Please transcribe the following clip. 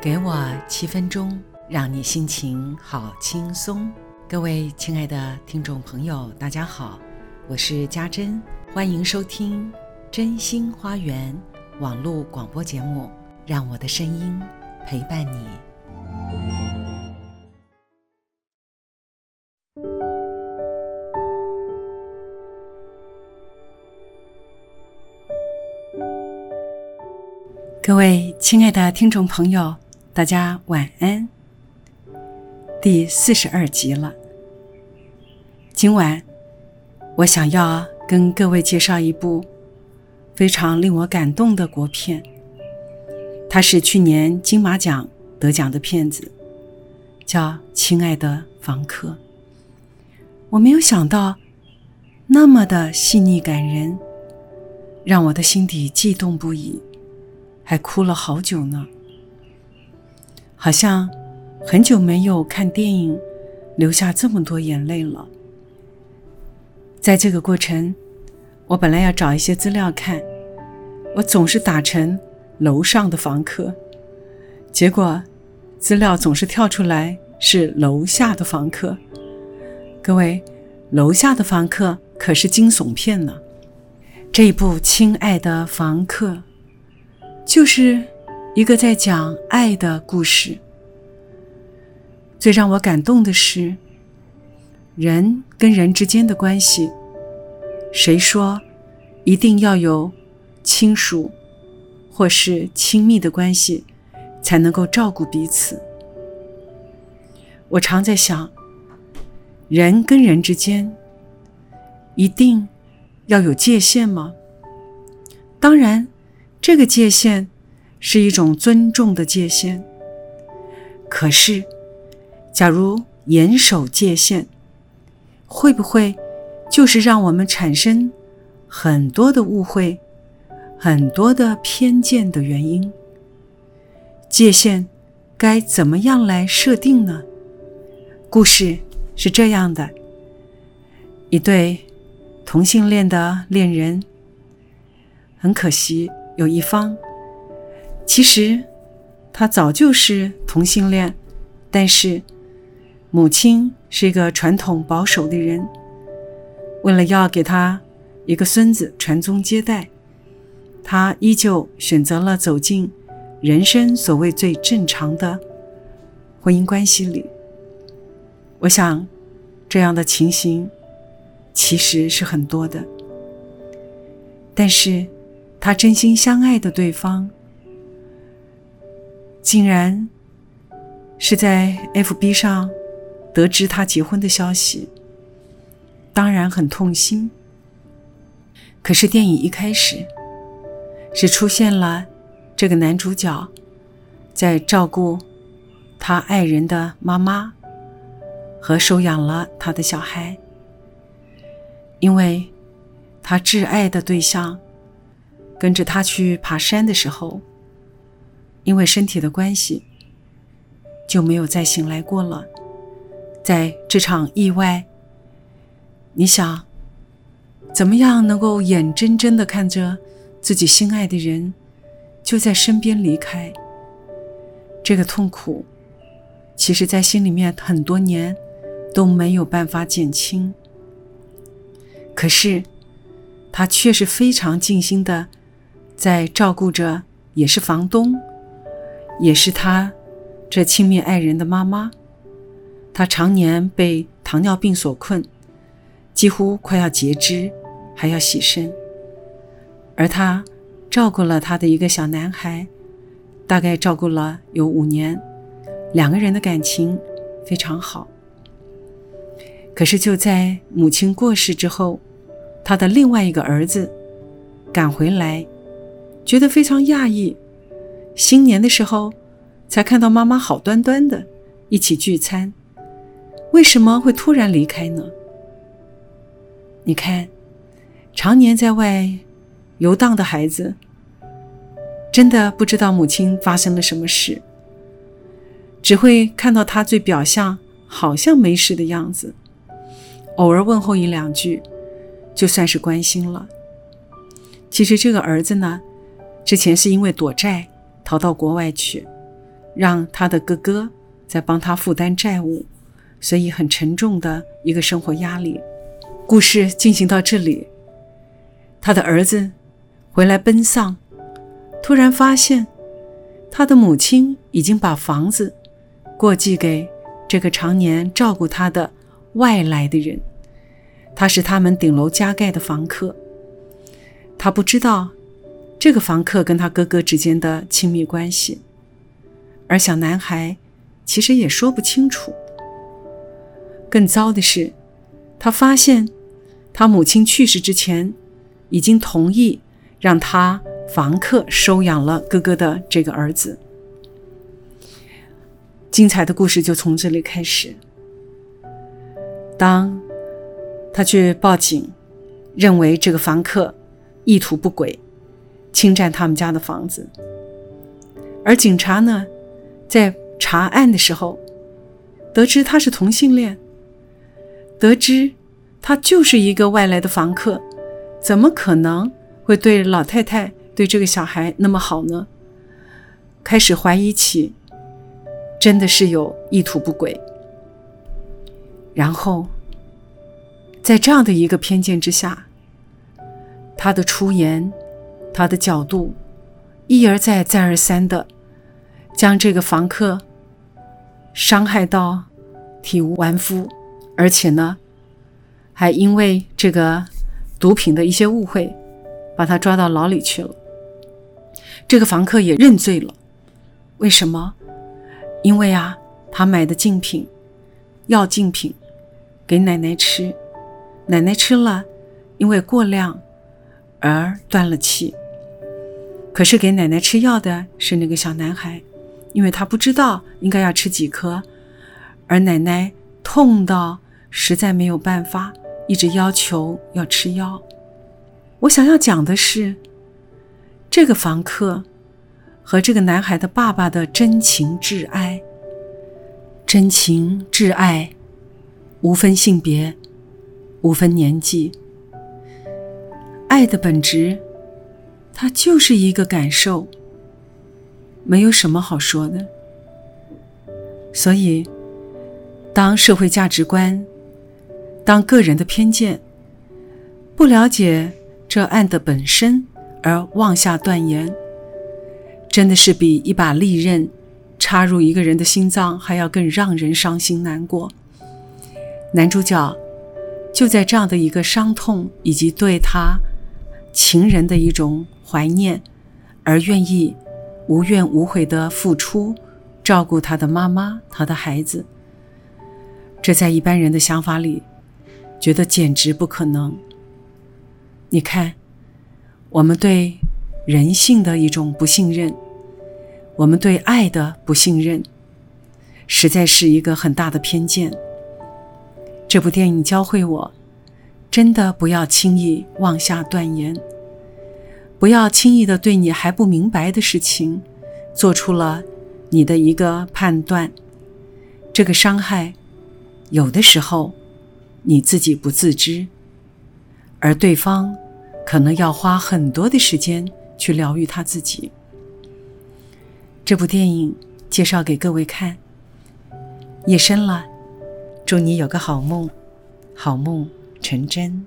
给我七分钟，让你心情好轻松。各位亲爱的听众朋友，大家好，我是家珍，欢迎收听《真心花园》网络广播节目，让我的声音陪伴你。各位亲爱的听众朋友。大家晚安。第四十二集了。今晚我想要跟各位介绍一部非常令我感动的国片，它是去年金马奖得奖的片子，叫《亲爱的房客》。我没有想到那么的细腻感人，让我的心底悸动不已，还哭了好久呢。好像很久没有看电影，流下这么多眼泪了。在这个过程，我本来要找一些资料看，我总是打成楼上的房客，结果资料总是跳出来是楼下的房客。各位，楼下的房客可是惊悚片呢。这一部《亲爱的房客》就是。一个在讲爱的故事。最让我感动的是，人跟人之间的关系，谁说一定要有亲属或是亲密的关系才能够照顾彼此？我常在想，人跟人之间一定要有界限吗？当然，这个界限。是一种尊重的界限。可是，假如严守界限，会不会就是让我们产生很多的误会、很多的偏见的原因？界限该怎么样来设定呢？故事是这样的：一对同性恋的恋人，很可惜有一方。其实，他早就是同性恋，但是母亲是一个传统保守的人。为了要给他一个孙子传宗接代，他依旧选择了走进人生所谓最正常的婚姻关系里。我想，这样的情形其实是很多的，但是他真心相爱的对方。竟然是在 FB 上得知他结婚的消息，当然很痛心。可是电影一开始是出现了这个男主角在照顾他爱人的妈妈和收养了他的小孩，因为他挚爱的对象跟着他去爬山的时候。因为身体的关系，就没有再醒来过了。在这场意外，你想，怎么样能够眼睁睁的看着自己心爱的人就在身边离开？这个痛苦，其实，在心里面很多年都没有办法减轻。可是，他却是非常尽心的在照顾着，也是房东。也是他这轻蔑爱人的妈妈，他常年被糖尿病所困，几乎快要截肢，还要洗肾。而他照顾了他的一个小男孩，大概照顾了有五年，两个人的感情非常好。可是就在母亲过世之后，他的另外一个儿子赶回来，觉得非常讶异。新年的时候，才看到妈妈好端端的，一起聚餐，为什么会突然离开呢？你看，常年在外游荡的孩子，真的不知道母亲发生了什么事，只会看到他最表象，好像没事的样子，偶尔问候一两句，就算是关心了。其实这个儿子呢，之前是因为躲债。逃到国外去，让他的哥哥在帮他负担债务，所以很沉重的一个生活压力。故事进行到这里，他的儿子回来奔丧，突然发现他的母亲已经把房子过继给这个常年照顾他的外来的人，他是他们顶楼加盖的房客。他不知道这个房客跟他哥哥之间的亲密关系，而小男孩其实也说不清楚。更糟的是，他发现他母亲去世之前已经同意让他房客收养了哥哥的这个儿子。精彩的故事就从这里开始。当他去报警，认为这个房客。意图不轨，侵占他们家的房子。而警察呢，在查案的时候，得知他是同性恋，得知他就是一个外来的房客，怎么可能会对老太太、对这个小孩那么好呢？开始怀疑起，真的是有意图不轨。然后，在这样的一个偏见之下。他的出言，他的角度，一而再、再而三的将这个房客伤害到体无完肤，而且呢，还因为这个毒品的一些误会，把他抓到牢里去了。这个房客也认罪了。为什么？因为啊，他买的竞品，药竞品，给奶奶吃，奶奶吃了，因为过量。而断了气。可是给奶奶吃药的是那个小男孩，因为他不知道应该要吃几颗，而奶奶痛到实在没有办法，一直要求要吃药。我想要讲的是，这个房客和这个男孩的爸爸的真情挚爱，真情挚爱，无分性别，无分年纪。爱的本质，它就是一个感受，没有什么好说的。所以，当社会价值观、当个人的偏见、不了解这案的本身而妄下断言，真的是比一把利刃插入一个人的心脏还要更让人伤心难过。男主角就在这样的一个伤痛以及对他。情人的一种怀念，而愿意无怨无悔的付出，照顾他的妈妈，他的孩子。这在一般人的想法里，觉得简直不可能。你看，我们对人性的一种不信任，我们对爱的不信任，实在是一个很大的偏见。这部电影教会我。真的不要轻易妄下断言，不要轻易的对你还不明白的事情，做出了你的一个判断。这个伤害，有的时候你自己不自知，而对方可能要花很多的时间去疗愈他自己。这部电影介绍给各位看。夜深了，祝你有个好梦，好梦。成真。